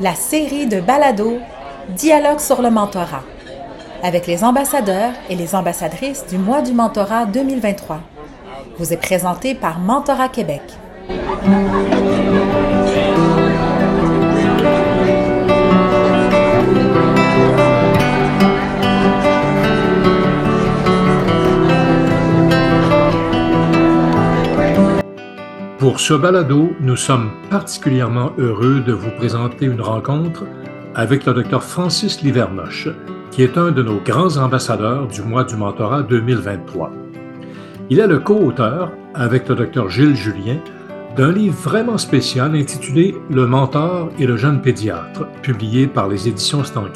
La série de balados Dialogue sur le mentorat avec les ambassadeurs et les ambassadrices du mois du mentorat 2023 vous est présentée par Mentorat Québec. Pour ce balado, nous sommes particulièrement heureux de vous présenter une rencontre avec le Dr Francis Livernoche, qui est un de nos grands ambassadeurs du mois du mentorat 2023. Il est le co-auteur, avec le Dr Gilles Julien, d'un livre vraiment spécial intitulé Le mentor et le jeune pédiatre, publié par les éditions Stanley.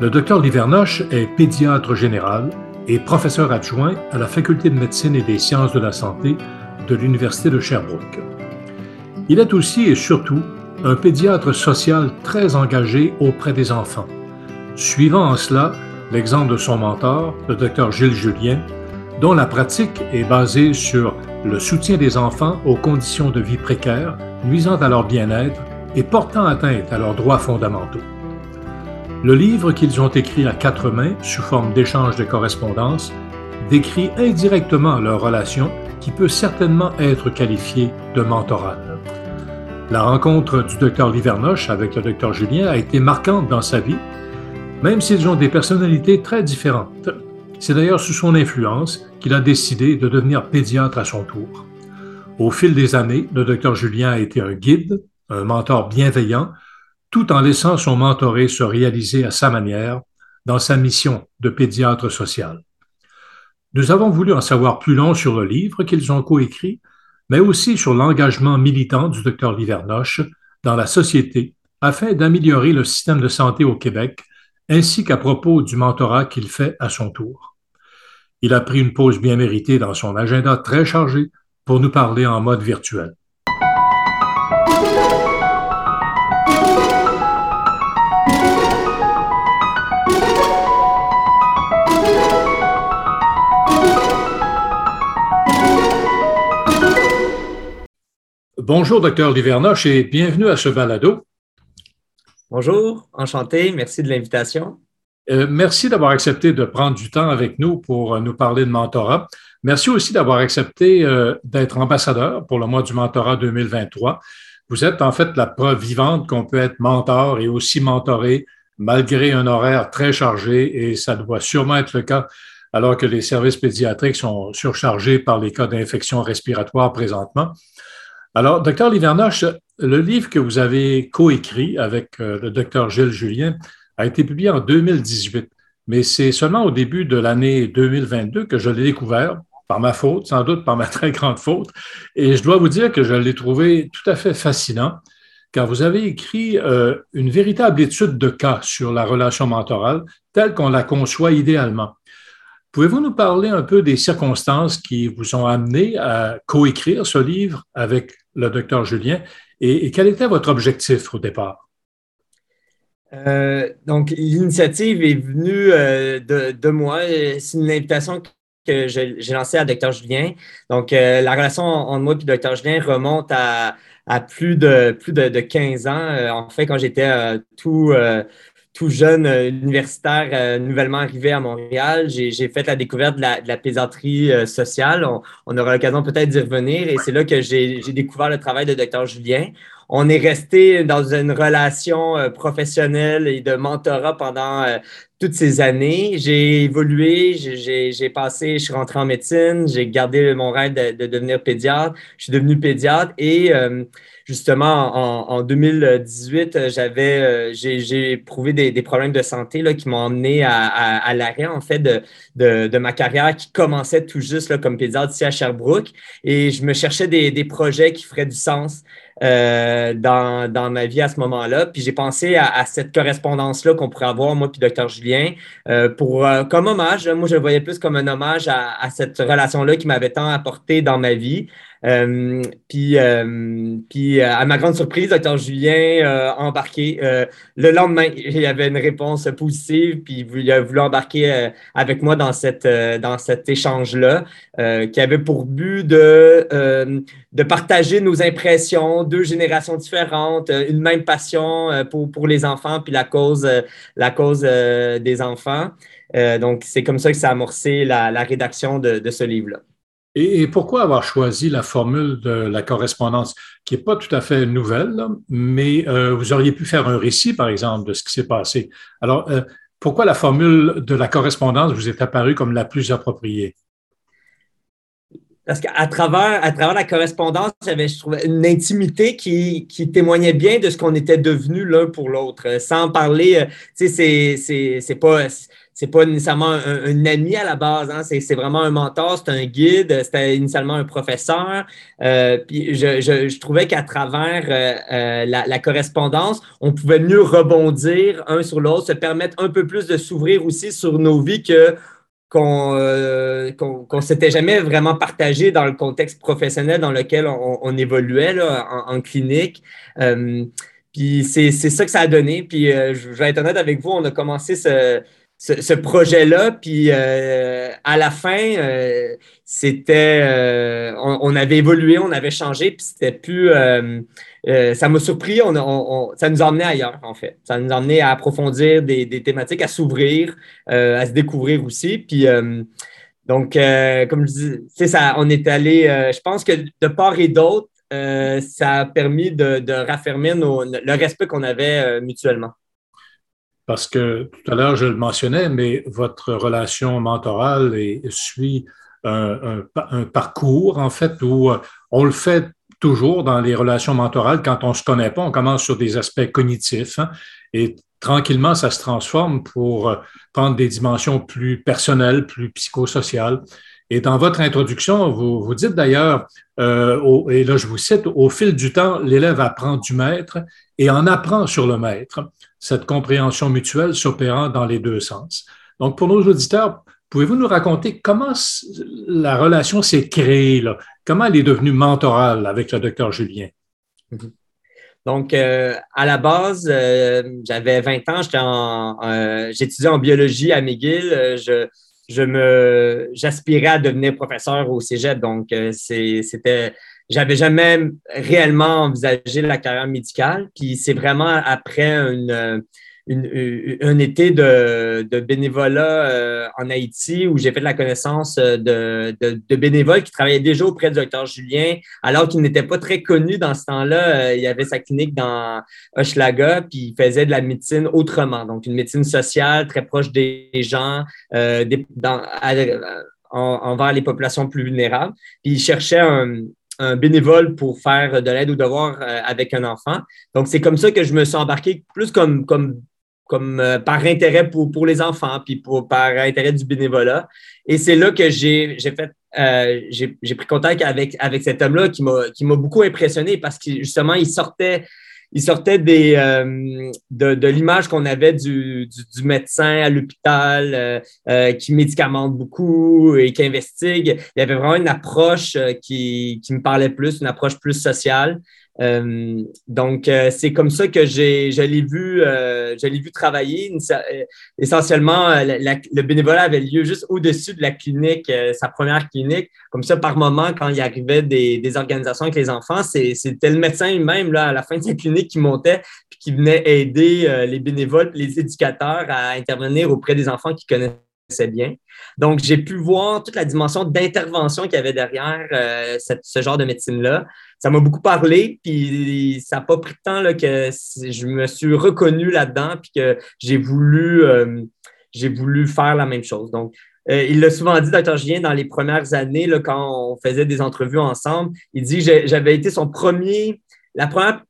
Le Dr Livernoche est pédiatre général et professeur adjoint à la Faculté de médecine et des sciences de la santé de l'Université de Sherbrooke. Il est aussi et surtout un pédiatre social très engagé auprès des enfants, suivant en cela l'exemple de son mentor, le Dr Gilles Julien, dont la pratique est basée sur le soutien des enfants aux conditions de vie précaires, nuisant à leur bien-être et portant atteinte à leurs droits fondamentaux. Le livre qu'ils ont écrit à quatre mains, sous forme d'échange de correspondance, décrit indirectement leur relation qui peut certainement être qualifiée de mentorale. La rencontre du docteur Livernoche avec le docteur Julien a été marquante dans sa vie, même s'ils ont des personnalités très différentes. C'est d'ailleurs sous son influence qu'il a décidé de devenir pédiatre à son tour. Au fil des années, le docteur Julien a été un guide, un mentor bienveillant, tout en laissant son mentoré se réaliser à sa manière dans sa mission de pédiatre social. Nous avons voulu en savoir plus long sur le livre qu'ils ont coécrit, mais aussi sur l'engagement militant du docteur Livernoche dans la société afin d'améliorer le système de santé au Québec, ainsi qu'à propos du mentorat qu'il fait à son tour. Il a pris une pause bien méritée dans son agenda très chargé pour nous parler en mode virtuel. Bonjour, docteur Livernoche, et bienvenue à ce balado. Bonjour, enchanté, merci de l'invitation. Euh, merci d'avoir accepté de prendre du temps avec nous pour euh, nous parler de mentorat. Merci aussi d'avoir accepté euh, d'être ambassadeur pour le mois du mentorat 2023. Vous êtes en fait la preuve vivante qu'on peut être mentor et aussi mentoré malgré un horaire très chargé et ça doit sûrement être le cas alors que les services pédiatriques sont surchargés par les cas d'infection respiratoire présentement. Alors, docteur Livernoche, le livre que vous avez coécrit avec euh, le docteur Gilles Julien a été publié en 2018, mais c'est seulement au début de l'année 2022 que je l'ai découvert, par ma faute, sans doute par ma très grande faute, et je dois vous dire que je l'ai trouvé tout à fait fascinant, car vous avez écrit euh, une véritable étude de cas sur la relation mentorale telle qu'on la conçoit idéalement. Pouvez-vous nous parler un peu des circonstances qui vous ont amené à coécrire ce livre avec le docteur Julien et, quel était votre objectif au départ? Euh, donc, l'initiative est venue euh, de, moi. C'est une invitation que j'ai lancée à Dr Julien. Donc, euh, la relation entre moi et Dr Julien remonte à, plus, de, plus de, 15 ans. en fait, quand j'étais tout tout jeune euh, universitaire euh, nouvellement arrivé à Montréal, j'ai fait la découverte de la, pédiatrie euh, sociale. On, aura l'occasion peut-être d'y revenir et c'est là que j'ai découvert le travail de Dr Julien. On est resté dans une relation professionnelle et de mentorat pendant toutes ces années. J'ai évolué, j'ai passé, je suis rentré en médecine, j'ai gardé mon rêve de, devenir pédiatre. Je suis devenu pédiatre et justement, en, 2018, euh, j'avais, euh, j'ai éprouvé des, problèmes de santé là, qui m'ont amené à, l'arrêt, en fait, de, de, ma carrière qui commençait tout juste là, comme pédiatre ici à Sherbrooke. Et je me cherchais des, des projets qui feraient du sens euh, dans, dans, ma vie à ce moment-là. Puis j'ai pensé à, cette correspondance-là qu'on pourrait avoir, moi puis Dr. Julien, pour, comme hommage. Moi, je le voyais plus comme un hommage à, à cette relation-là qui m'avait tant apporté dans ma vie. Puis, puis à ma grande surprise, docteur Julien a embarqué. le lendemain, il y avait une réponse positive, puis il a voulu embarquer avec moi dans, cette, dans cet échange-là, qui avait pour but de, de partager nos impressions, deux générations différentes, une même passion pour, pour les enfants, puis la cause, la cause des enfants. Euh, donc, c'est comme ça que ça a amorcé la, rédaction de, ce livre-là. Et, pourquoi avoir choisi la formule de la correspondance, qui n'est pas tout à fait nouvelle, mais euh, vous auriez pu faire un récit, par exemple, de ce qui s'est passé. Alors, euh, pourquoi la formule de la correspondance vous est apparue comme la plus appropriée? Parce qu'à travers, à travers la correspondance, j'avais, je une intimité qui, qui témoignait bien de ce qu'on était devenu l'un pour l'autre. Sans parler, tu sais, c'est, pas pas nécessairement un, ami à la base, hein. c'est vraiment un mentor, c'est un guide, c'était initialement un professeur. Euh, puis je, trouvais qu'à travers euh, euh, la, correspondance, on pouvait mieux rebondir un sur l'autre, se permettre un peu plus de s'ouvrir aussi sur nos vies que qu'on ne s'était jamais vraiment partagé dans le contexte professionnel dans lequel on, évoluait en, clinique. puis c'est ça que ça a donné. Puis je vais être honnête avec vous, on a commencé ce, ce, projet-là. Puis euh, à la fin, euh, c'était, euh, on, avait évolué, on avait changé, puis c'était plus. ça m'a surpris, on, ça nous a ailleurs, en fait. Ça nous a à approfondir des, thématiques, à s'ouvrir, à se découvrir aussi. Puis. donc, comme je dis, ça, on est allé, je pense que de part et d'autre, ça a permis de, raffermir le respect qu'on avait mutuellement parce que tout à l'heure, je le mentionnais, mais votre relation mentorale suit un, parcours, en fait, où euh, on le fait toujours dans les relations mentorales. Quand on ne se connaît pas, on commence sur des aspects cognitifs hein, et tranquillement, ça se transforme pour euh, prendre des dimensions plus personnelles, plus psychosociales. Et dans votre introduction, vous, dites d'ailleurs, euh, et là je vous cite, au fil du temps, l'élève apprend du maître et en apprend sur le maître cette compréhension mutuelle s'opérant dans les deux sens. Donc, pour nos auditeurs, pouvez-vous nous raconter comment la relation s'est créée, comment elle est devenue mentorale avec le docteur Julien? Mhm. Donc, euh, à la base, euh, j'avais 20 ans, j'étudiais en, biologie à McGill. Je me, j'aspirais à devenir professeur au cégep. Donc, c'était j'avais jamais réellement envisagé la carrière médicale. Puis c'est vraiment après une, un été de, bénévolat euh, en Haïti où j'ai fait la connaissance de, de, bénévoles qui travaillaient déjà auprès du docteur Julien, alors qu'il n'était pas très connu dans ce temps-là. Euh, il avait sa clinique dans Hochelaga, puis il faisait de la médecine autrement, donc une médecine sociale très proche des gens, euh, envers les populations plus vulnérables. Puis il cherchait un, un bénévole pour faire de l'aide aux devoirs euh, avec un enfant. Donc, c'est comme ça que je me suis embarqué plus comme, comme euh, par intérêt pour, pour les enfants, puis pour, par intérêt du bénévolat. Et c'est là que j'ai fait, euh, j'ai pris contact avec, avec cet homme-là qui m'a beaucoup impressionné parce que justement, il sortait il sortait des, euh, de, l'image qu'on avait du, médecin à l'hôpital euh, qui médicamente beaucoup et qui investigue. Il y avait vraiment une approche qui, qui me parlait plus, une approche plus sociale. Euh, donc, euh, c'est comme ça que j'ai, je l'ai vu, euh, je l'ai vu travailler. Essentiellement, le bénévolat avait lieu juste au-dessus de la clinique, sa première clinique. Comme ça, par moment, quand il arrivait des, des organisations avec les enfants, c'était le médecin lui-même, là, à la fin de sa clinique, qui montait puis qui venait aider les bénévoles, les éducateurs à intervenir auprès des enfants qui connaissaient bien. Donc, j'ai pu voir toute la dimension d'intervention qu'il y avait derrière euh, ce genre de médecine-là. Ça m'a beaucoup parlé, puis ça n'a pas pris de temps là, que je me suis reconnu là-dedans, puis que j'ai voulu, euh, voulu faire la même chose. Donc, euh, il l'a souvent dit, Dr. Julien, dans les premières années, là, quand on faisait des entrevues ensemble, il dit j'avais été son premier, la première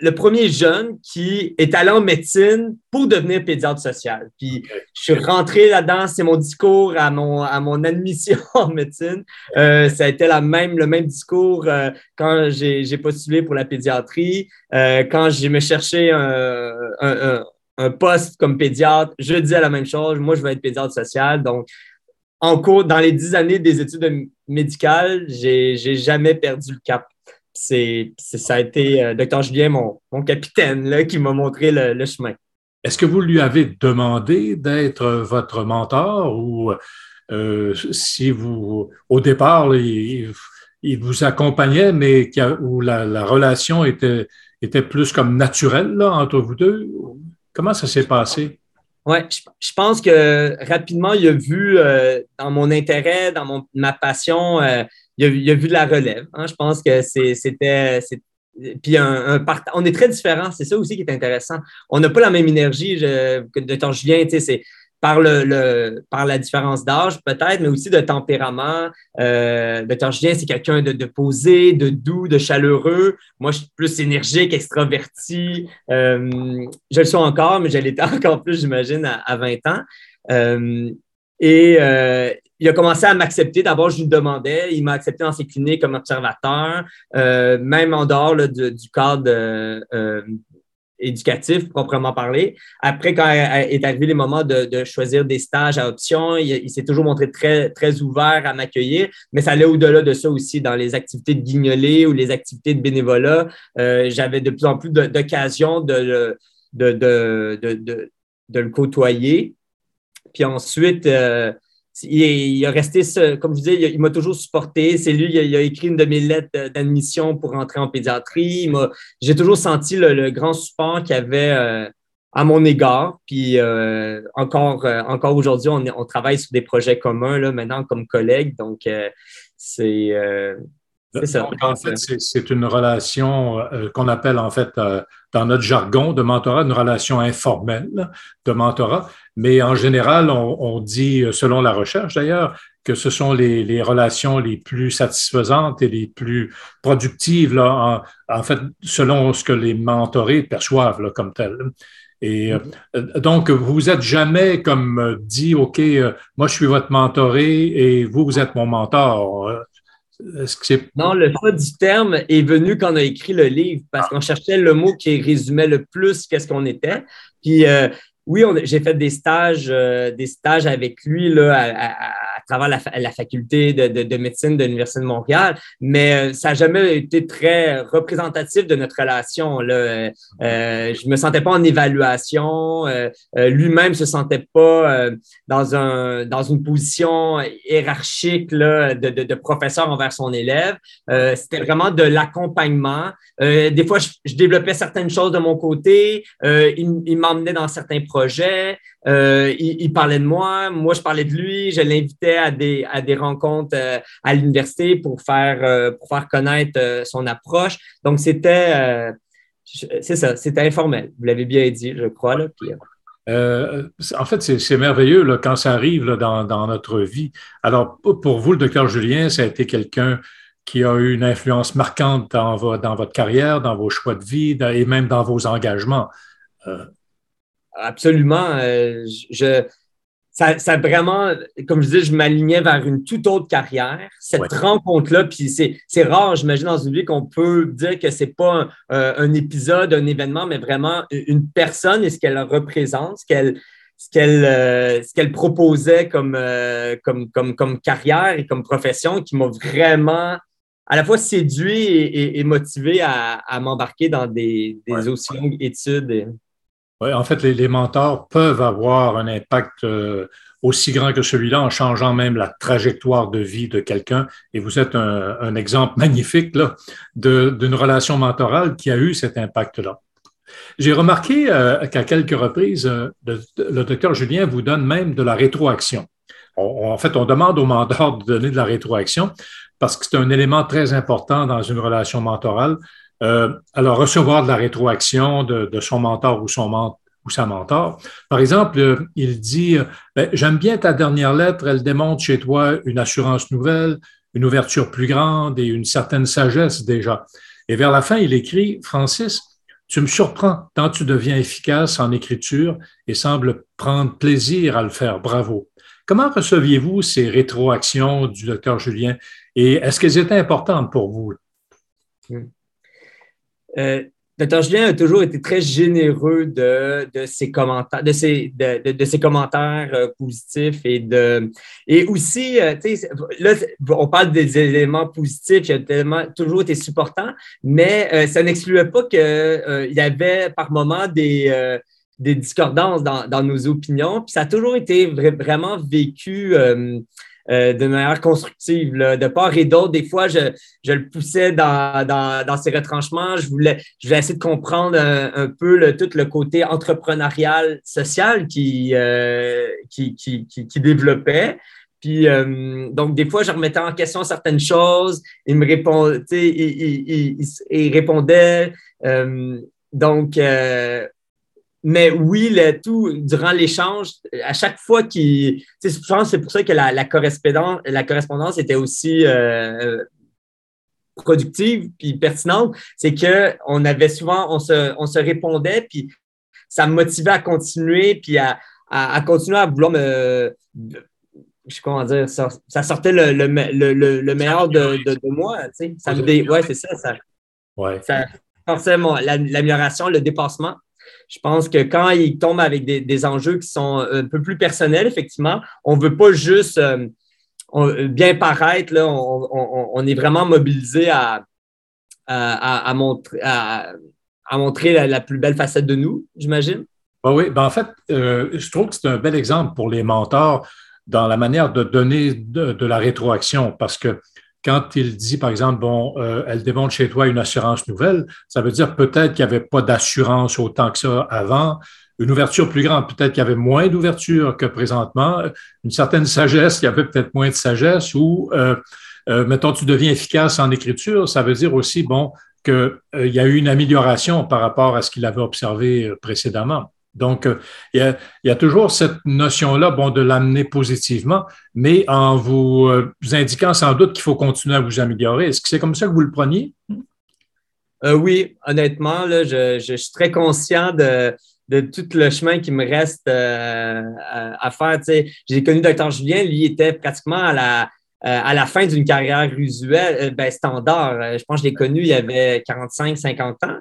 le premier jeune qui est allé en médecine pour devenir pédiatre social. Puis je suis rentré là-dedans, c'est mon discours à mon, à mon admission en médecine. Euh, ça a été la même, le même discours euh, quand j'ai postulé pour la pédiatrie, euh, quand j'ai me cherché un, un, un, poste comme pédiatre, je disais la même chose. Moi, je veux être pédiatre social. Donc, en cours, dans les dix années des études médicales, j'ai jamais perdu le cap. C'est, ça a été euh, Dr. Julien, mon, mon capitaine, là, qui m'a montré le, chemin. Est-ce que vous lui avez demandé d'être votre mentor ou euh, si vous, au départ, il, vous accompagnait, mais où la, relation était, était plus comme naturelle là, entre vous deux? Comment ça s'est passé? Oui, je, pense que rapidement, il a vu euh, dans mon intérêt, dans mon, ma passion, euh, il, a, vu de la relève. Hein. Je pense que c'était. Puis un, on est très différents, c'est ça aussi qui est intéressant. On n'a pas la même énergie que de temps Julien, c'est par, le, par la différence d'âge peut-être, mais aussi de tempérament. Euh, Dr. Julien, c'est quelqu'un de, posé, de doux, de chaleureux. Moi, je suis plus énergique, extraverti. Euh, je le suis encore, mais je l'étais encore plus, j'imagine, à, 20 ans. Euh, et euh, il a commencé à m'accepter. D'abord, je lui demandais. Il m'a accepté dans ses cliniques comme observateur, même en dehors du, du, cadre éducatif, proprement parler. Après, quand est arrivé les moments de, choisir des stages à option, il, s'est toujours montré très, très ouvert à m'accueillir, mais ça allait au-delà de ça aussi dans les activités de guignolée ou les activités de bénévolat. Euh, j'avais de plus en plus d'occasions de, de, de, le côtoyer. Puis ensuite, euh, il, a resté, comme je disais, il, m'a toujours supporté. C'est lui, il a, écrit une de mes lettres d'admission pour entrer en pédiatrie. J'ai toujours senti le, grand support qu'il avait euh, à mon égard. Puis euh, encore, euh, encore aujourd'hui, on, travaille sur des projets communs là, maintenant comme collègues. Donc, c'est en fait, c'est une relation euh, qu'on appelle en fait euh, dans notre jargon de mentorat une relation informelle de mentorat, mais en général, on, dit, selon la recherche d'ailleurs, que ce sont les, relations les plus satisfaisantes et les plus productives, là, en, fait, selon ce que les mentorés perçoivent là, comme tel. Et euh, donc, vous êtes jamais comme dit, OK, moi je suis votre mentoré et vous, vous êtes mon mentor. Non, le choix du terme est venu quand on a écrit le livre parce qu'on cherchait le mot qui résumait le plus qu'est-ce qu'on était. Puis euh, oui, j'ai fait des stages, euh, des stages avec lui là, à, travers la, faculté de, médecine de l'Université de Montréal, mais euh, ça n'a jamais été très représentatif de notre relation. Là. Euh, je me sentais pas en évaluation. Lui-même se sentait pas dans, un, dans une position hiérarchique là, de, de, professeur envers son élève. C'était vraiment de l'accompagnement. des fois, je, développais certaines choses de mon côté. il, il m'emmenait dans certains projet. Euh, il, parlait de moi, moi je parlais de lui. Je l'invitais à des, à des rencontres euh, à l'université pour faire, euh, pour faire connaître son approche. Donc c'était, c'est ça, c'était informel. Vous l'avez bien dit, je crois. Là, en fait, c'est merveilleux là, quand ça arrive là, dans, dans, notre vie. Alors, pour vous, le docteur Julien, ça a été quelqu'un qui a eu une influence marquante dans, dans votre carrière, dans vos choix de vie et même dans vos engagements. Absolument. Euh, je, ça, ça, vraiment, comme je dis, je m'alignais vers une toute autre carrière. Cette rencontre-là, puis c'est rare, j'imagine, dans une vie qu'on peut dire que c'est pas un, épisode, un événement, mais vraiment une personne et ce qu'elle représente, ce qu'elle ce qu'elle euh, ce qu'elle proposait comme, euh, comme, comme, comme carrière et comme profession qui m'a vraiment à la fois séduit et, motivé à, à m'embarquer dans des, des aussi longues études. En fait, les, mentors peuvent avoir un impact euh, aussi grand que celui-là en changeant même la trajectoire de vie de quelqu'un. Et vous êtes un, exemple magnifique là, d'une relation mentorale qui a eu cet impact-là. J'ai remarqué euh, qu'à quelques reprises, euh, le, docteur Julien vous donne même de la rétroaction. en fait, on demande au mentor de donner de la rétroaction parce que c'est un élément très important dans une relation mentorale. Euh, alors, recevoir de la rétroaction de, son mentor ou, son ou sa mentor. Par exemple, euh, il dit ben, J'aime bien ta dernière lettre, elle démontre chez toi une assurance nouvelle, une ouverture plus grande et une certaine sagesse déjà. Et vers la fin, il écrit Francis, tu me surprends tant tu deviens efficace en écriture et sembles prendre plaisir à le faire. Bravo. Comment receviez-vous ces rétroactions du docteur Julien et est-ce qu'elles étaient importantes pour vous? Hmm. Euh, Dr. Julien a toujours été très généreux de, ses commentaires, de ses, commentaires euh, positifs et de aussi, euh, là, on parle des éléments positifs, il a toujours été supportant, mais ça n'excluait pas qu'il y avait par moments des, discordances dans, nos opinions. Ça a toujours été vraiment vécu euh, de manière constructive. De part et d'autre, des fois, je, je le poussais dans, dans, dans, ses retranchements. Je voulais, je voulais essayer de comprendre un, peu le, tout le côté entrepreneurial, social qui, euh, qui, qui, qui, développait. Puis, euh, donc, des fois, je remettais en question certaines choses. Il me répondait, il, il, il, il, répondait. donc, mais oui, le tout, durant l'échange, à chaque fois qu'il. Je pense que c'est pour ça que la, la, correspondance, la correspondance était aussi euh, productive puis pertinente. C'est qu'on avait souvent, on se, on se répondait, puis ça me motivait à continuer, puis à, à, continuer à vouloir me. Je sais comment dire, ça, ça sortait le, le, le, le meilleur de, de, de, moi. Tu sais. Ça me dé... Ouais, c'est ça. Ça, ouais. ça forcément l'amélioration, le dépassement je pense que quand il tombe avec des, enjeux qui sont un peu plus personnels, effectivement, on ne veut pas juste euh, bien paraître, là, on, est vraiment mobilisé à, à, montrer, à, montrer la, plus belle facette de nous, j'imagine. Ah oui, ben en fait, euh, je trouve que c'est un bel exemple pour les mentors dans la manière de donner de, de la rétroaction parce que quand il dit, par exemple, bon, euh, elle démontre chez toi une assurance nouvelle, ça veut dire peut-être qu'il n'y avait pas d'assurance autant que ça avant, une ouverture plus grande, peut-être qu'il y avait moins d'ouverture que présentement, une certaine sagesse, il y avait peut-être moins de sagesse, ou, euh, euh, mettons, tu deviens efficace en écriture, ça veut dire aussi, bon, qu'il y a eu une amélioration par rapport à ce qu'il avait observé précédemment. Donc, euh, il y, a, toujours cette notion-là, bon, de l'amener positivement, mais en vous, euh, indiquant sans doute qu'il faut continuer à vous améliorer. Est-ce que c'est comme ça que vous le preniez? Euh, oui, honnêtement, là, je, suis très conscient de, tout le chemin qui me reste à, faire. J'ai connu Dr. Julien, lui était pratiquement à la, à la fin d'une carrière usuelle, ben, standard. Je pense que je l'ai connu, il y avait 45, 50 ans.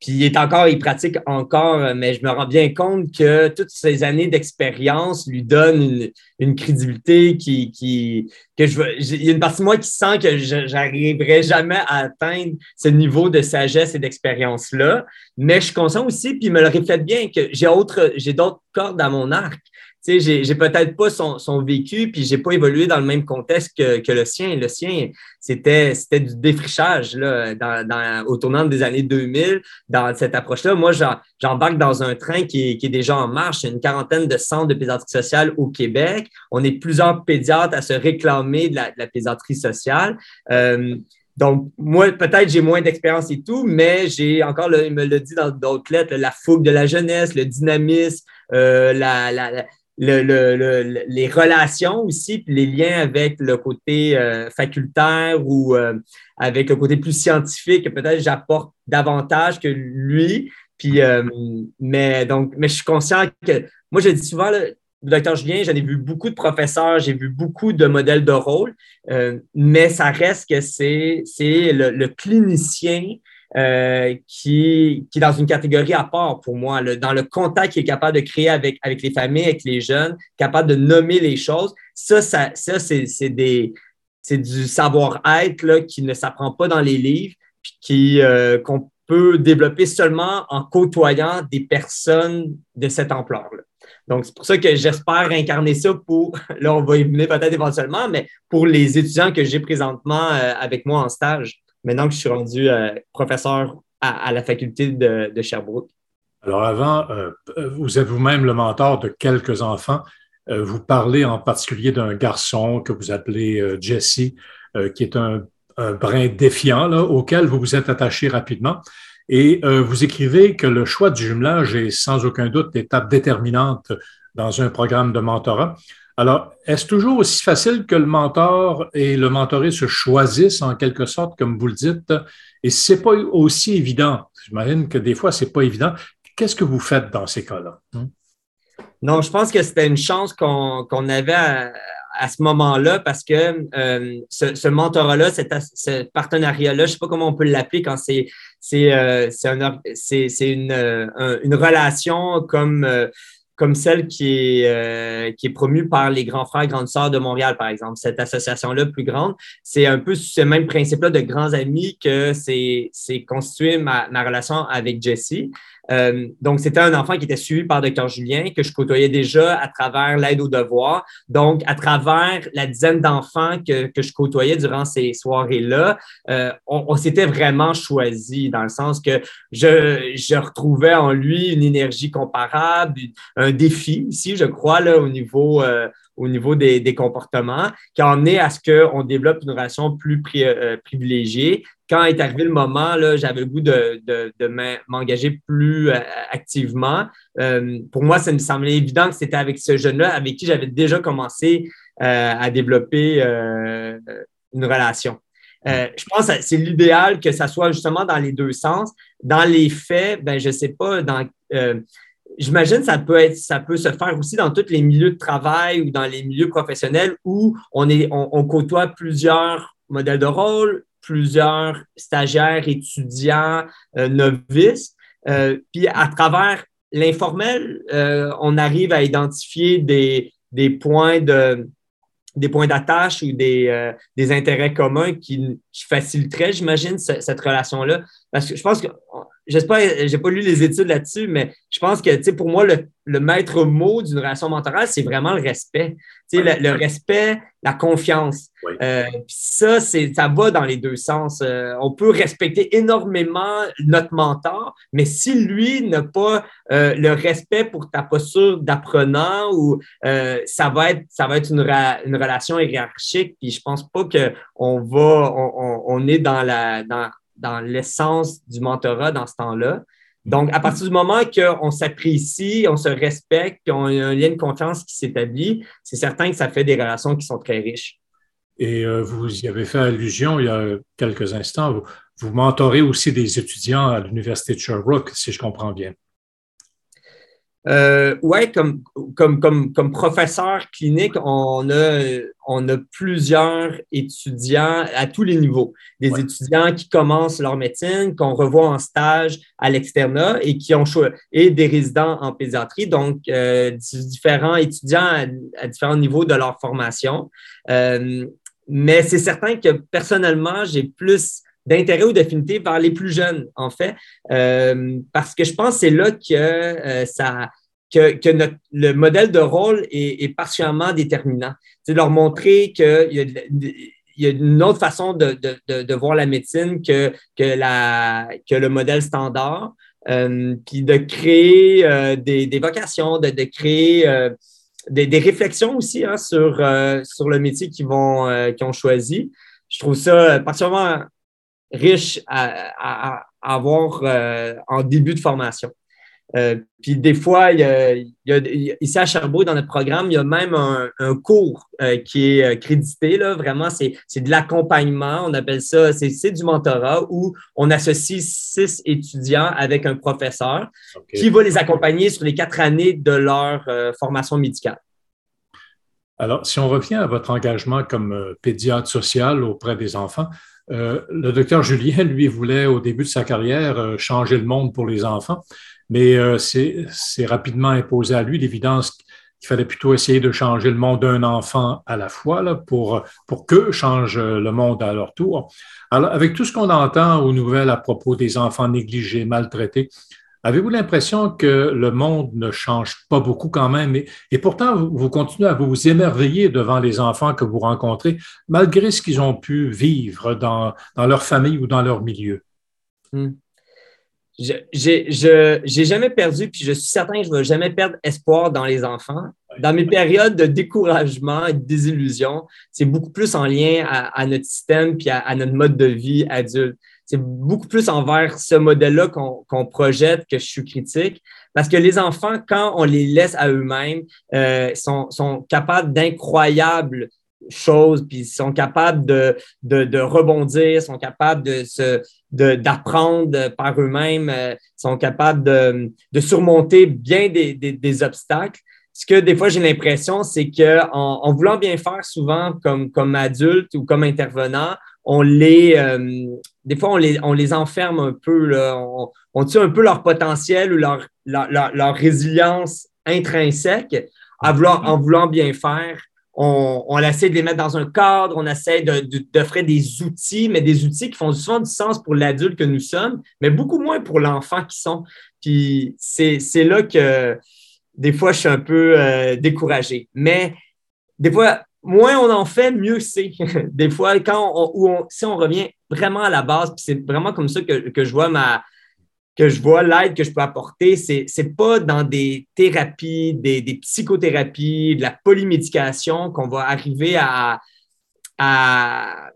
Puis il est encore, il pratique encore, euh, mais je me rends bien compte que toutes ces années d'expérience lui donnent une, une crédibilité qui, qui, que je il y a une partie de moi qui sent que j'arriverai jamais à atteindre ce niveau de sagesse et d'expérience-là. Mais je suis conscient aussi, puis il me le reflète bien, que j'ai autre, j'ai d'autres cordes à mon arc sais, j'ai, peut-être pas son, son vécu, puis j'ai pas évolué dans le même contexte que, que le sien. Le sien, c'était, du défrichage là, dans, dans, au tournant des années 2000, dans cette approche-là. Moi, j'embarque dans un train qui est, qui est déjà en marche. une quarantaine de centres de pédiatrie sociale au Québec. On est plusieurs pédiatres à se réclamer de la, de la pédiatrie sociale. Euh, donc, moi, peut-être j'ai moins d'expérience et tout, mais j'ai encore, il me le dit dans d'autres lettres, la fougue de la jeunesse, le dynamisme, euh, la, la, le, le, les relations aussi, puis les liens avec le côté euh, facultaire ou euh, avec le côté plus scientifique, peut-être j'apporte davantage que lui. Puis, euh, mais donc, mais je suis conscient que moi, je dis souvent, le docteur Julien, j'en ai vu beaucoup de professeurs, j'ai vu beaucoup de modèles de rôle, mais ça reste que c'est le, le clinicien euh, qui, qui est dans une catégorie à part pour moi, dans le contact qu'il est capable de créer avec, avec les familles, avec les jeunes, capable de nommer les choses. Ça, ça, ça c'est des c'est du savoir-être qui ne s'apprend pas dans les livres, puis euh, qu'on peut développer seulement en côtoyant des personnes de cette ampleur-là. Donc, c'est pour ça que j'espère incarner ça pour, là, on va y venir peut-être éventuellement, mais pour les étudiants que j'ai présentement euh, avec moi en stage maintenant que je suis rendu euh, professeur à, la faculté de, Sherbrooke. Alors avant, euh, vous êtes vous-même le mentor de quelques enfants. Euh, vous parlez en particulier d'un garçon que vous appelez Jesse, qui est un, brin défiant auquel vous vous êtes attaché rapidement. Et vous écrivez que le choix du jumelage est sans aucun doute l'étape déterminante dans un programme de mentorat. Alors, est-ce toujours aussi facile que le mentor et le mentoré se choisissent en quelque sorte, comme vous le dites? Et si c'est pas aussi évident, j'imagine que des fois, c'est pas évident, qu'est-ce que vous faites dans ces cas-là? Hein? Non, je pense que c'était une chance qu'on avait à, ce moment-là parce que euh, ce, ce mentorat-là, ce partenariat-là, je ne sais pas comment on peut l'appeler quand c'est une relation comme, euh, comme celle qui est, qui est promue par les grands frères et grandes sœurs de Montréal, par exemple. Cette association-là plus grande, c'est un peu ce même principe-là de grands amis que c'est constitué ma, ma relation avec Jessie. Euh, donc, c'était un enfant qui était suivi par Dr. Julien, que je côtoyais déjà à travers l'aide aux devoirs. Donc, à travers la dizaine d'enfants que, que, je côtoyais durant ces soirées-là, euh, on, on s'était vraiment choisi dans le sens que je, je retrouvais en lui une énergie comparable, un défi ici, je crois, là, au niveau, euh, au niveau des, des, comportements, qui a amené à ce qu'on développe une relation plus euh, privilégiée. Quand est arrivé le moment, j'avais le goût de, de, de m'engager plus euh, activement. Euh, pour moi, ça me semblait évident que c'était avec ce jeune-là avec qui j'avais déjà commencé à développer une relation. je pense que c'est l'idéal que ça soit justement dans les deux sens. Dans les faits, ben, je ne sais pas, dans, J'imagine ça peut être, ça peut se faire aussi dans tous les milieux de travail ou dans les milieux professionnels où on, est, on, côtoie plusieurs modèles de rôle, plusieurs stagiaires, étudiants, euh, novices. Euh, puis à travers l'informel, euh, on arrive à identifier des, des points de des points d'attache ou des, des, intérêts communs qui, qui faciliteraient, j'imagine, cette relation-là. Parce que je pense que j'espère, j'ai pas lu les études là-dessus, mais je pense que, tu sais, pour moi, le, le maître mot d'une relation mentorale, c'est vraiment le respect. Tu sais, le, respect, la confiance. Euh, ça, c'est, ça va dans les deux sens. Euh, on peut respecter énormément notre mentor, mais si lui n'a pas euh, le respect pour ta posture d'apprenant ou ça va être, ça va être une, une relation hiérarchique, puis je pense pas qu'on va, on, on, est dans la, dans l'essence du mentorat dans ce temps-là. Donc, à partir du moment qu'on s'apprécie, on se respecte, qu'on a un lien de confiance qui s'établit, c'est certain que ça fait des relations qui sont très riches. Et euh, vous y avez fait allusion il y a quelques instants. Vous, vous mentorez aussi des étudiants à l'Université de Sherbrooke, si je comprends bien. Euh, oui, comme, comme, comme, comme professeur clinique, on a, on a plusieurs étudiants à tous les niveaux. Des étudiants qui commencent leur médecine, qu'on revoit en stage à l'externat et qui ont et des résidents en pédiatrie, donc euh, différents étudiants à, différents niveaux de leur formation. Euh, mais c'est certain que personnellement, j'ai plus d'intérêt ou d'affinité vers les plus jeunes, en fait, euh, parce que je pense que c'est là que euh, ça que, que notre, le modèle de rôle est, est particulièrement déterminant. C'est de leur montrer qu'il y a, il y a une autre façon de, de, voir la médecine que, que, la, que le modèle standard, euh, puis de créer des, des, vocations, de, créer des, des, réflexions aussi hein, sur, sur le métier qu'ils qu'ils ont choisi. Je trouve ça particulièrement riche à, avoir euh, en début de formation. Euh, puis des fois, il y, a, ici à Sherbrooke, dans notre programme, il y a même un, cours euh, qui est crédité. Là, vraiment, c'est de l'accompagnement. On appelle ça, c'est du mentorat où on associe six étudiants avec un professeur qui va les accompagner sur les quatre années de leur formation médicale. Alors, si on revient à votre engagement comme pédiatre social auprès des enfants, euh, le docteur Julien, lui, voulait au début de sa carrière euh, changer le monde pour les enfants, mais euh, c'est rapidement imposé à lui l'évidence qu'il fallait plutôt essayer de changer le monde d'un enfant à la fois là, pour, pour qu'eux changent le monde à leur tour. Alors, avec tout ce qu'on entend aux nouvelles à propos des enfants négligés, maltraités, Avez-vous l'impression que le monde ne change pas beaucoup quand même? Et, pourtant vous, continuez à vous émerveiller devant les enfants que vous rencontrez malgré ce qu'ils ont pu vivre dans, leur famille ou dans leur milieu? Hmm. Je n'ai jamais perdu, puis je suis certain que je ne vais jamais perdre espoir dans les enfants. Dans mes périodes de découragement et de désillusion, c'est beaucoup plus en lien à, notre système puis à notre mode de vie adulte c'est beaucoup plus envers ce modèle-là qu'on projette que je suis critique. Parce que les enfants, quand on les laisse à eux-mêmes, euh, sont, sont, capables d'incroyables choses, puis sont capables de, de, de, rebondir, sont capables de se d'apprendre par eux-mêmes, euh, sont capables de, de surmonter bien des, des, des, obstacles. Ce que des fois j'ai l'impression, c'est que en, en, voulant bien faire souvent comme, comme adulte ou comme intervenant, on les, des fois, on les, enferme un peu. On, tue un peu leur potentiel ou leur, résilience intrinsèque en voulant bien faire. On, on, essaie de les mettre dans un cadre, on essaie d'offrir des outils, mais des outils qui font souvent du sens pour l'adulte que nous sommes, mais beaucoup moins pour l'enfant qui sont. Puis c'est là que des fois, je suis un peu euh, découragé. Mais des fois, moins on en fait, mieux c'est. des fois, quand on, si on revient vraiment à la base, c'est vraiment comme ça que, je vois ma que je vois l'aide que je peux apporter, c'est n'est pas dans des thérapies, des, psychothérapies, de la polymédication qu'on va arriver à, à,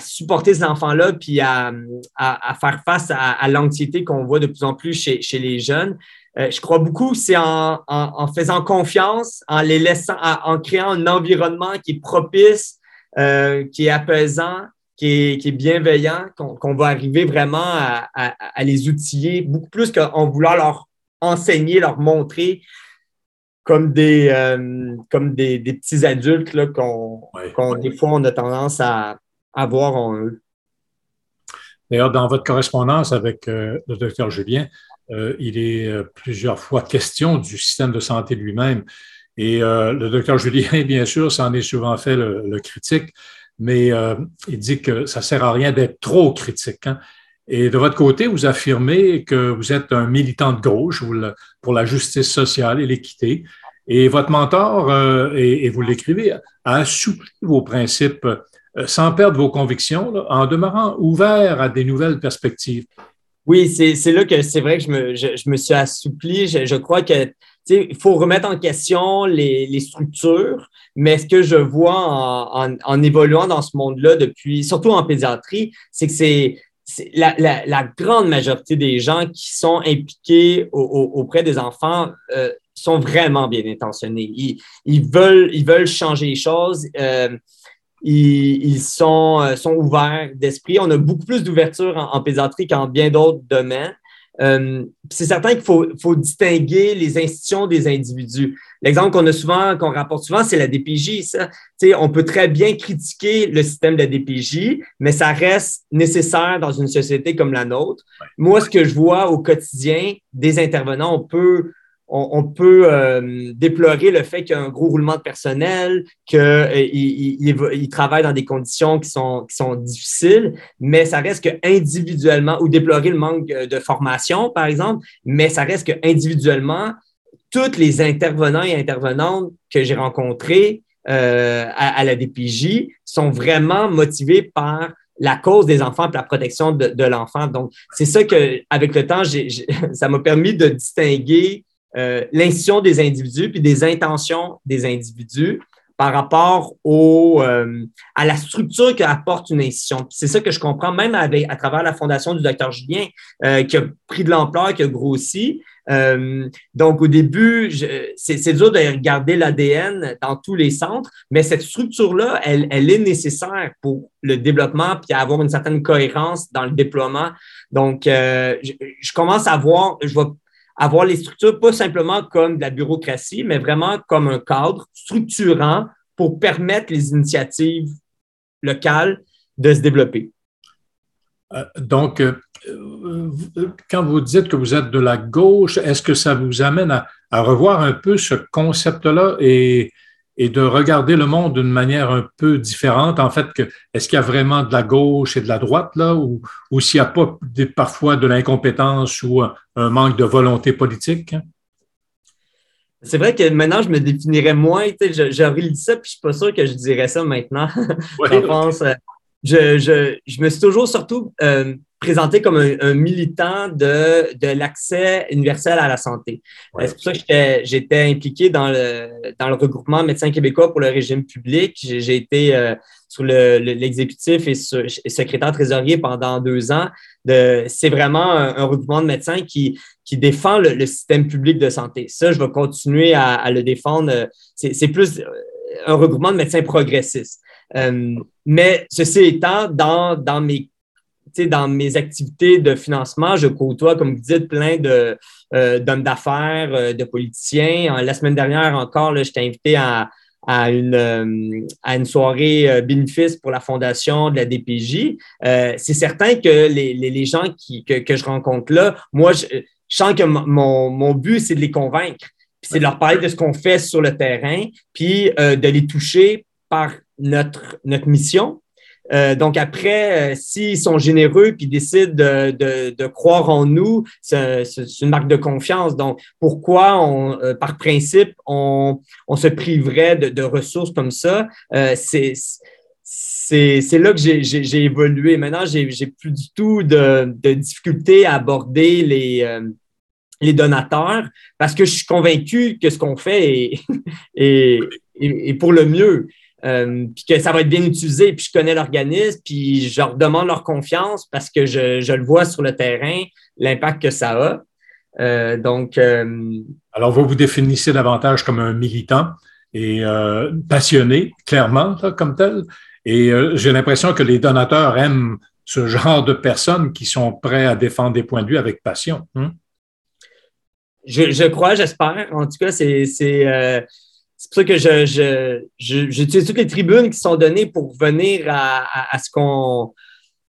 supporter ces enfants-là, puis à, faire face à, l'anxiété qu'on voit de plus en plus chez, chez les jeunes. Euh, je crois beaucoup, c'est en, faisant confiance, en les laissant, en, créant un environnement qui est propice, euh, qui est apaisant, qui est, bienveillant, qu'on va arriver vraiment à, les outiller beaucoup plus qu'en voulant leur enseigner, leur montrer comme des, euh, comme des, petits adultes qu'on, des fois, on a tendance à avoir en eux. D'ailleurs, dans votre correspondance avec le docteur Julien, euh, il est euh, plusieurs fois question du système de santé lui-même. Et euh, le docteur Julien, bien sûr, s'en est souvent fait le, critique, mais il dit que ça ne sert à rien d'être trop critique. Hein. Et de votre côté, vous affirmez que vous êtes un militant de gauche pour la justice sociale et l'équité. Et votre mentor, et, vous l'écrivez, a assoupli vos principes sans perdre vos convictions, en demeurant ouvert à des nouvelles perspectives. Oui, c'est là que c'est vrai que je me, je, me suis assoupli. Je, je crois que il faut remettre en question les, les, structures, mais ce que je vois en, en, en évoluant dans ce monde-là depuis, surtout en pédiatrie, c'est que c'est la, la, la, grande majorité des gens qui sont impliqués auprès des enfants euh, sont vraiment bien intentionnés. Ils, ils, veulent, ils veulent changer les choses. Euh, ils, sont, euh, sont ouverts d'esprit. On a beaucoup plus d'ouverture en, pédiatrie qu'en bien d'autres domaines. Euh, c'est certain qu'il faut, faut, distinguer les institutions des individus. L'exemple qu'on a souvent, qu'on rapporte souvent, c'est la DPJ. Ça. on peut très bien critiquer le système de la DPJ, mais ça reste nécessaire dans une société comme la nôtre. Moi, ce que je vois au quotidien des intervenants, on peut on, peut euh, déplorer le fait qu'il y a un gros roulement de personnel, qu'il euh, travaille dans des conditions qui sont, difficiles, mais ça reste que individuellement, ou déplorer le manque de formation, par exemple, mais ça reste que individuellement, tous les intervenants et intervenantes que j'ai rencontrés euh, à, la DPJ sont vraiment motivés par la cause des enfants et la protection de, l'enfant. Donc, c'est ça que, avec le temps, ça m'a permis de distinguer euh, l'institution des individus puis des intentions des individus par rapport au, euh, à la structure qu'apporte une institution. C'est ça que je comprends même avec, à travers la fondation du docteur Julien, euh, qui a pris de l'ampleur, qui a grossi. donc, au début, c'est dur de regarder l'ADN dans tous les centres, mais cette structure-là, elle, elle, est nécessaire pour le développement puis avoir une certaine cohérence dans le déploiement. Donc, je, je, commence à voir, je vois avoir les structures pas simplement comme de la bureaucratie, mais vraiment comme un cadre structurant pour permettre les initiatives locales de se développer. Euh, donc, euh, quand vous dites que vous êtes de la gauche, est-ce que ça vous amène à, à revoir un peu ce concept-là et et de regarder le monde d'une manière un peu différente. En fait, est-ce qu'il y a vraiment de la gauche et de la droite là, ou, ou s'il n'y a pas parfois de l'incompétence ou un, manque de volonté politique? C'est vrai que maintenant, je me définirais moins. J'aurais dit ça, puis je suis pas sûr que je dirais ça maintenant. je pense. Euh, je, je, je, me suis toujours surtout euh, présenté comme un, militant de, de l'accès universel à la santé. C'est pour ça que j'étais impliqué dans le, dans le regroupement Médecins québécois pour le régime public. J'ai été euh, sur l'exécutif et, secrétaire trésorier pendant deux ans. C'est vraiment un, regroupement de médecins qui, qui défend le, système public de santé. Ça, je vais continuer à, à le défendre. C'est plus un regroupement de médecins progressistes. Euh, mais ceci étant, dans, dans mes dans mes activités de financement, je côtoie, comme vous dites, plein de, euh, d'hommes d'affaires, euh, de politiciens. La semaine dernière encore, j'étais invité à, à une, euh, à une soirée euh, bénéfice pour la fondation de la DPJ, c'est certain que les, les, gens qui, que, que, je rencontre là, moi, je, je sens que mon, mon but, c'est de les convaincre. c'est de leur parler de ce qu'on fait sur le terrain, puis de les toucher par notre, notre mission, euh, donc après, euh, s'ils sont généreux puis décident de, croire en nous, c'est une marque de confiance. Donc pourquoi, on, euh, par principe, on, se priverait de, ressources comme ça? C'est c'est là que j'ai évolué. Maintenant, j'ai plus du tout de, de difficulté à aborder les, les donateurs parce que je suis convaincu que ce qu'on fait est, pour le mieux. Euh, puis que ça va être bien utilisé, puis je connais l'organisme, puis je leur demande leur confiance parce que je, le vois sur le terrain, l'impact que ça a. Euh, donc. Euh, Alors, vous vous définissez davantage comme un militant et passionné, clairement, comme tel. Et j'ai l'impression que les donateurs aiment ce genre de personnes qui sont prêts à défendre des points de vue avec passion. Hein? Je, crois, j'espère. En tout cas, c'est c'est pour ça que je, j'utilise toutes les tribunes qui sont données pour venir à, ce qu'on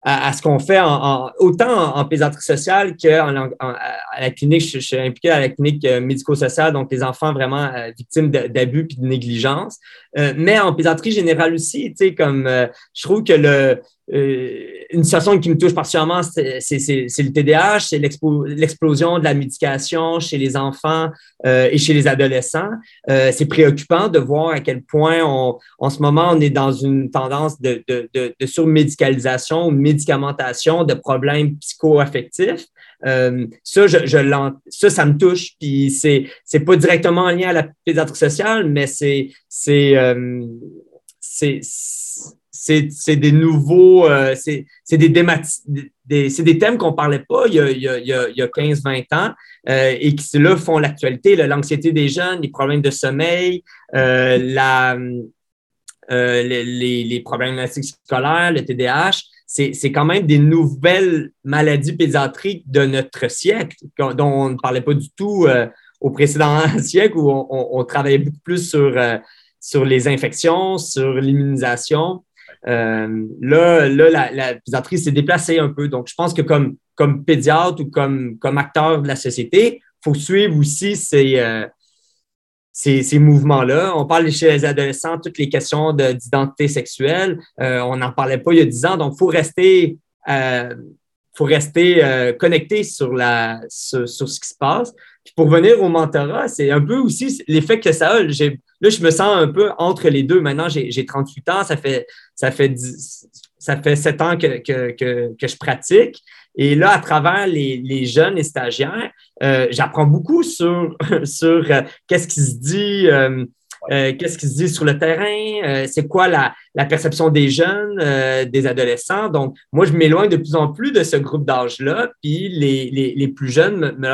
à, ce qu'on fait en, autant en, pédiatrie sociale qu'à la clinique. Je, suis impliqué à la clinique euh, médico-sociale, donc les enfants vraiment euh, victimes d'abus et de négligence. Euh, mais en pédiatrie générale aussi, tu sais, comme je trouve que le, une situation qui me touche particulièrement, c'est le TDAH, c'est l'explosion de la médication chez les enfants euh, et chez les adolescents. Euh, c'est préoccupant de voir à quel point en ce moment on est dans une tendance de, de, de, surmédicalisation médicamentation de problèmes psychoaffectifs. Euh, ça, ça, me touche. Puis c'est, c'est pas directement en lien à la pédiatrie sociale, mais c'est, c'est c'est des nouveaux, euh, c'est des, thèmes qu'on ne parlait pas il y a, y a, y a 15-20 ans euh, et qui là font l'actualité, l'anxiété des jeunes, les problèmes de sommeil, euh, la, les, les, problématiques scolaires, le TDAH. C'est quand même des nouvelles maladies pédiatriques de notre siècle dont on ne parlait pas du tout au précédent siècle où on, on, travaillait beaucoup plus sur, sur les infections, sur l'immunisation. Euh, là, là, la, la s'est déplacée un peu. Donc, je pense que comme, comme pédiatre ou comme, comme acteur de la société, il faut suivre aussi ces, euh, ces, ces mouvements-là. On parle chez les adolescents, toutes les questions d'identité sexuelle. Euh, on n'en parlait pas il y a 10 ans. Donc, il faut rester, faut rester connecté sur, la, sur, sur, ce qui se passe. Puis pour venir au mentorat, c'est un peu aussi l'effet que ça a. Là, je me sens un peu entre les deux. Maintenant, j'ai 38 ans, ça fait, ça fait, ça fait 7 ans que, que, que, je pratique. Et là, à travers les, les jeunes et stagiaires, euh, j'apprends beaucoup sur, sur euh, qu'est-ce qui se dit. Euh, qu'est-ce qui se dit sur le terrain, c'est quoi la, perception des jeunes, des adolescents? Donc, moi, je m'éloigne de plus en plus de ce groupe d'âge-là, puis les, les, plus jeunes me,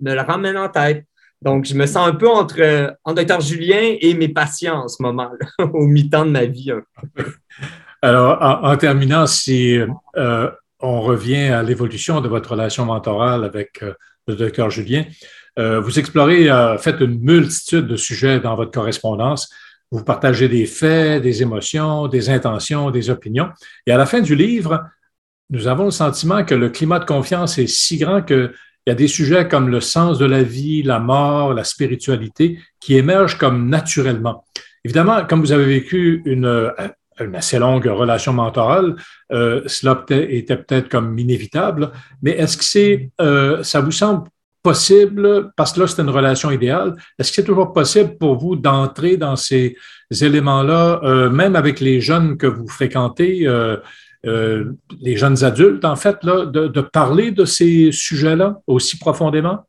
le ramènent en tête. Donc, je me sens un peu entre, euh, en docteur Julien et mes patients en ce moment, au mi-temps de ma vie. Alors, en, terminant, si euh, on revient à l'évolution de votre relation mentorale avec euh, le docteur Julien, vous explorez, faites une multitude de sujets dans votre correspondance. Vous partagez des faits, des émotions, des intentions, des opinions. Et à la fin du livre, nous avons le sentiment que le climat de confiance est si grand que il y a des sujets comme le sens de la vie, la mort, la spiritualité qui émergent comme naturellement. Évidemment, comme vous avez vécu une, une assez longue relation mentorale, euh, cela était peut-être comme inévitable, mais est-ce que c'est, euh, ça vous semble possible, parce que là, c'est une relation idéale, est-ce que c'est toujours possible pour vous d'entrer dans ces éléments-là, euh, même avec les jeunes que vous fréquentez, euh, euh, les jeunes adultes, en fait, là, de, parler de ces sujets-là aussi profondément?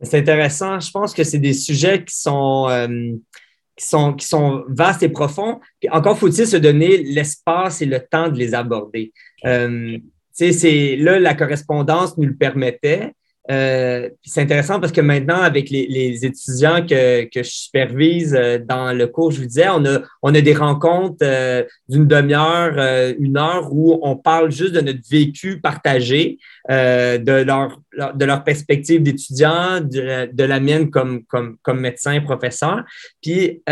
C'est intéressant. Je pense que c'est des sujets qui sont, qui, sont, qui sont vastes et profonds. encore faut-il se donner l'espace et le temps de les aborder. C'est, là, la correspondance nous le permettait. Euh, c'est intéressant parce que maintenant, avec les, étudiants que, que, je supervise euh, dans le cours, je vous disais, on a, on a des rencontres euh, d'une demi-heure, une heure où on parle juste de notre vécu partagé, de, leur, de leur perspective d'étudiant, de, de, la mienne comme, comme, comme médecin, professeur. Puis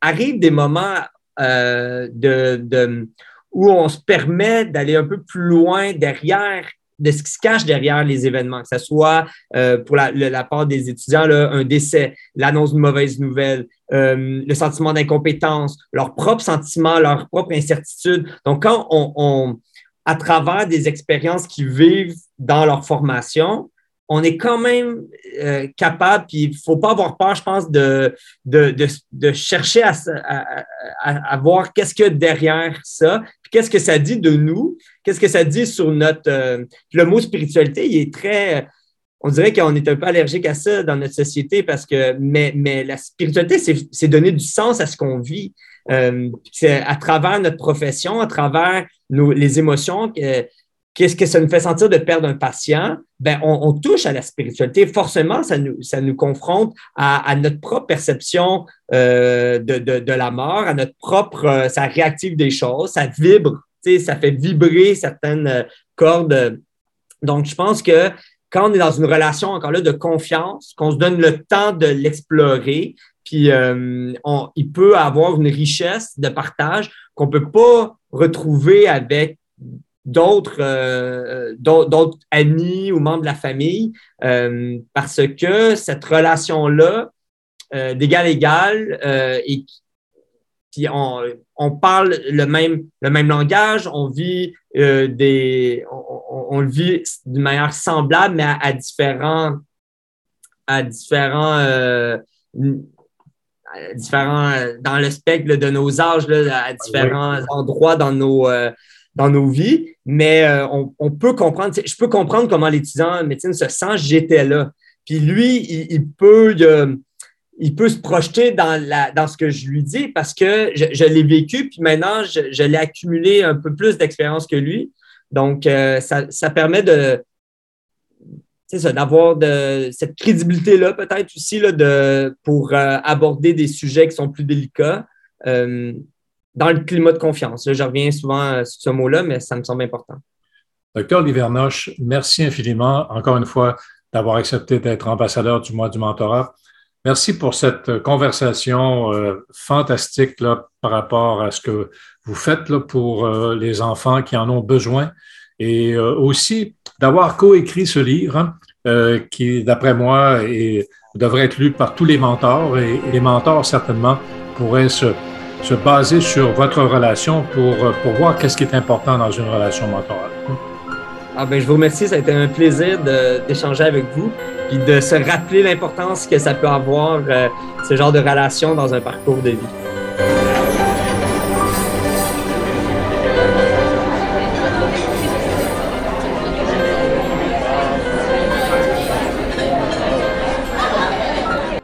arrivent des moments de, de, où on se permet d'aller un peu plus loin derrière de ce qui se cache derrière les événements, que ce soit euh, pour la, part des étudiants, là, un décès, l'annonce d'une mauvaise nouvelle, euh, le sentiment d'incompétence, leurs propres sentiments, leur propre incertitude. Donc, quand on, à travers des expériences qu'ils vivent dans leur formation, on est quand même euh, capable, puis il ne faut pas avoir peur, je pense, de, de, de, chercher à, à, voir qu'est-ce qu'il y a derrière ça, puis qu'est-ce que ça dit de nous, qu'est-ce que ça dit sur notre... Euh, le mot spiritualité, il est très... On dirait qu'on est un peu allergique à ça dans notre société parce que, mais, mais la spiritualité, c'est donner du sens à ce qu'on vit. Euh, c'est à travers notre profession, à travers nos, les émotions, qu'est-ce que ça nous fait sentir de perdre un patient? Ben, on, touche à la spiritualité. Forcément, ça nous, ça nous confronte à, notre propre perception euh, de, de, la mort, à notre propre, euh, ça réactive des choses, ça vibre, ça fait vibrer certaines euh, cordes. Donc, je pense que quand on est dans une relation encore là de confiance, qu'on se donne le temps de l'explorer, puis on, il peut avoir une richesse de partage qu'on ne peut pas retrouver avec euh, d'autres d'autres amis ou membres de la famille euh, parce que cette relation-là euh, d'égal à égal et puis on, on, parle le même, le même langage, on vit des on, on, le vit d'une manière semblable, mais à, différents à différents différents dans le spectre de nos âges, là, à différents endroits dans nos, dans nos vies, mais euh, on, peut comprendre, je peux comprendre comment l'étudiant en médecine se sent, j'étais là. Puis lui, il, peut, il, peut se projeter dans, la, dans ce que je lui dis parce que je, l'ai vécu, puis maintenant, je, l'ai accumulé un peu plus d'expérience que lui. Donc, euh, ça, permet de, d'avoir cette crédibilité-là, peut-être aussi, là, de, pour euh, aborder des sujets qui sont plus délicats dans le climat de confiance. je reviens souvent euh, sur ce mot-là, mais ça me semble important. Docteur Livernoche, merci infiniment, encore une fois, d'avoir accepté d'être ambassadeur du mois du mentorat. Merci pour cette conversation euh, fantastique par rapport à ce que vous faites là, pour euh, les enfants qui en ont besoin et aussi d'avoir coécrit ce livre hein, qui, d'après moi, devrait être lu par tous les mentors et les mentors certainement pourraient se se baser sur votre relation pour, euh, pour voir qu'est-ce qui est important dans une relation mentorale. Ah ben, je vous remercie, ça a été un plaisir d'échanger avec vous et de se rappeler l'importance que ça peut avoir, euh, ce genre de relation dans un parcours de vie.